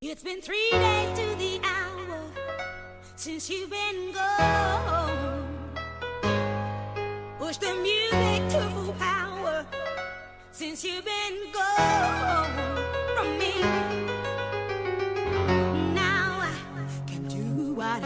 It's been three days to the hour since you've been gone. Push the music to full power since you've been gone from me. Now I can do what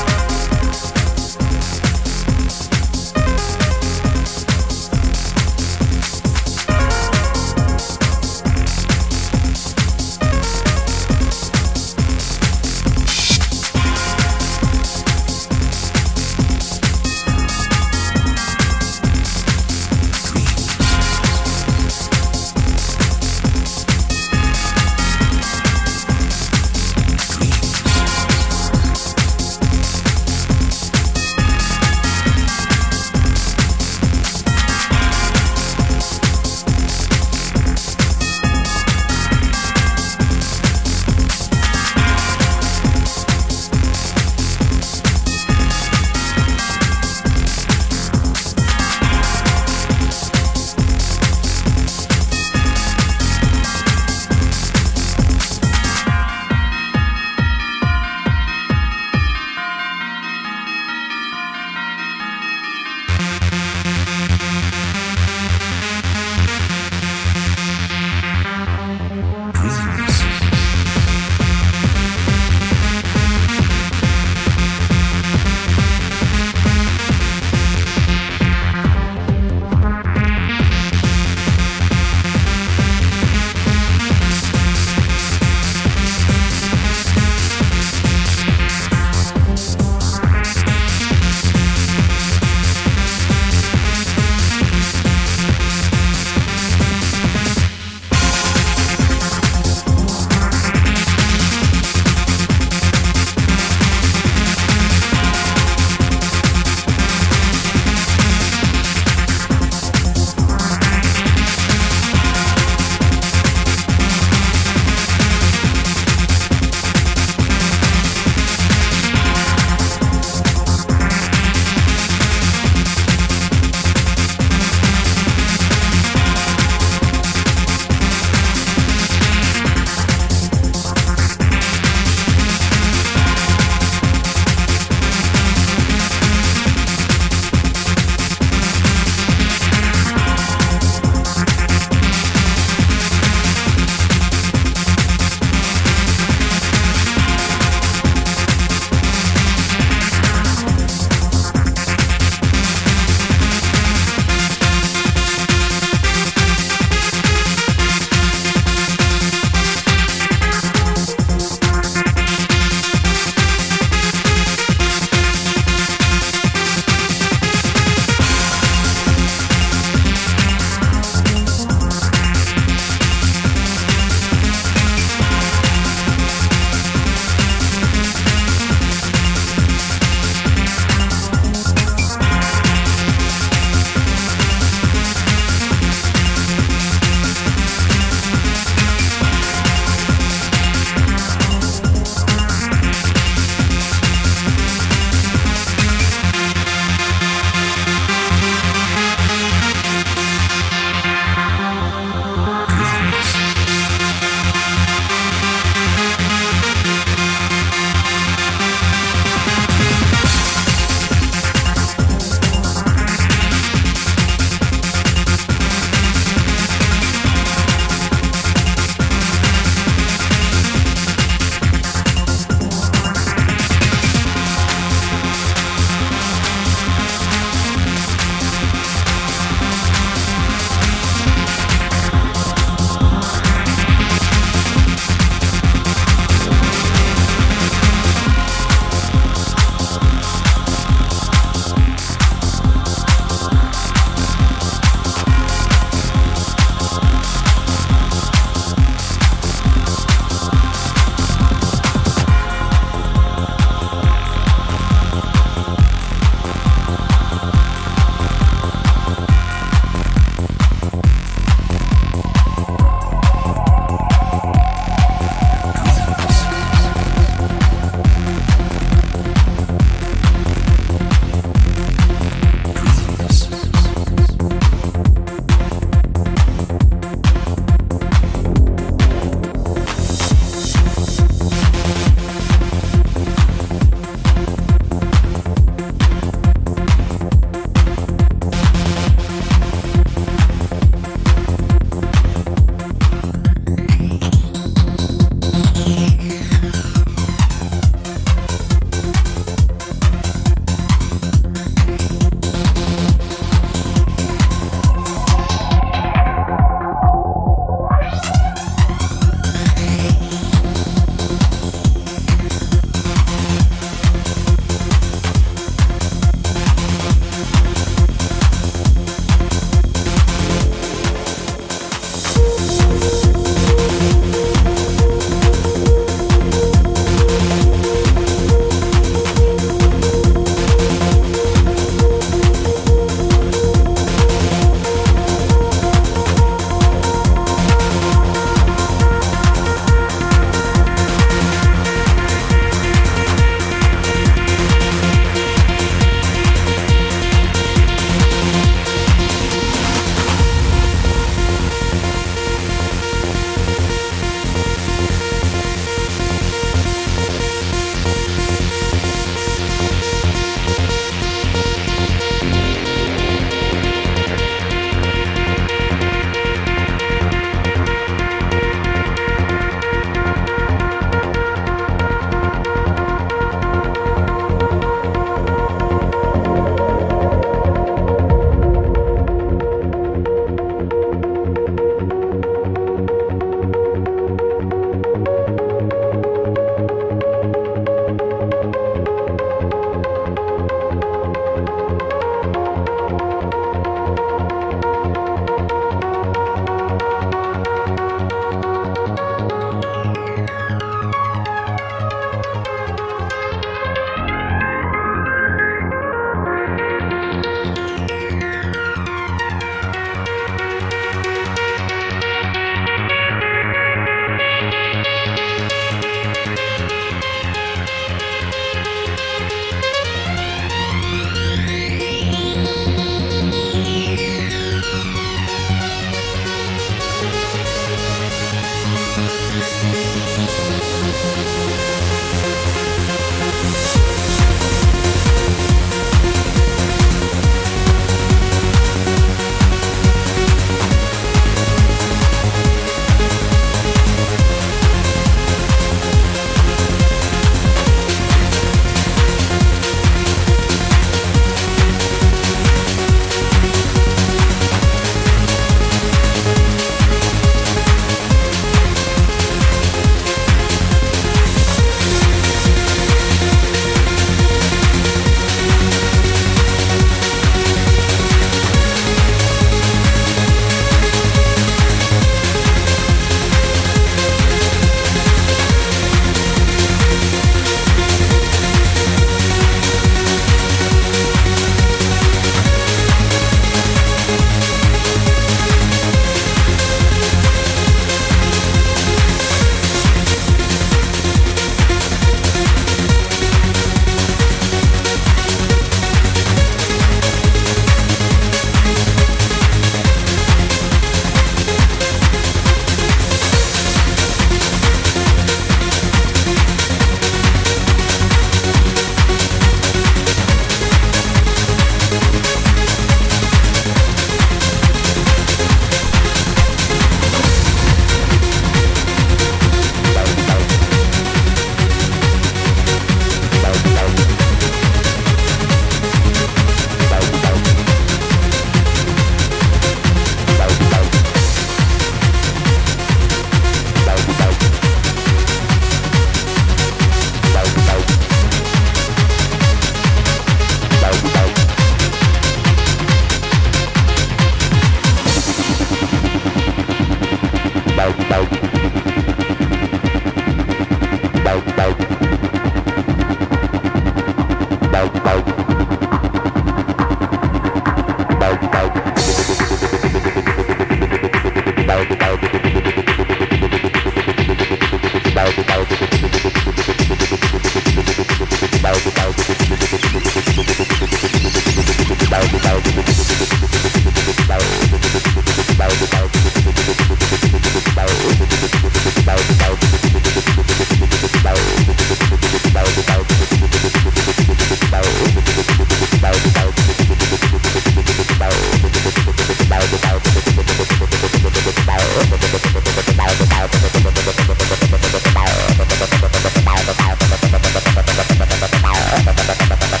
Bye.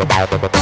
about the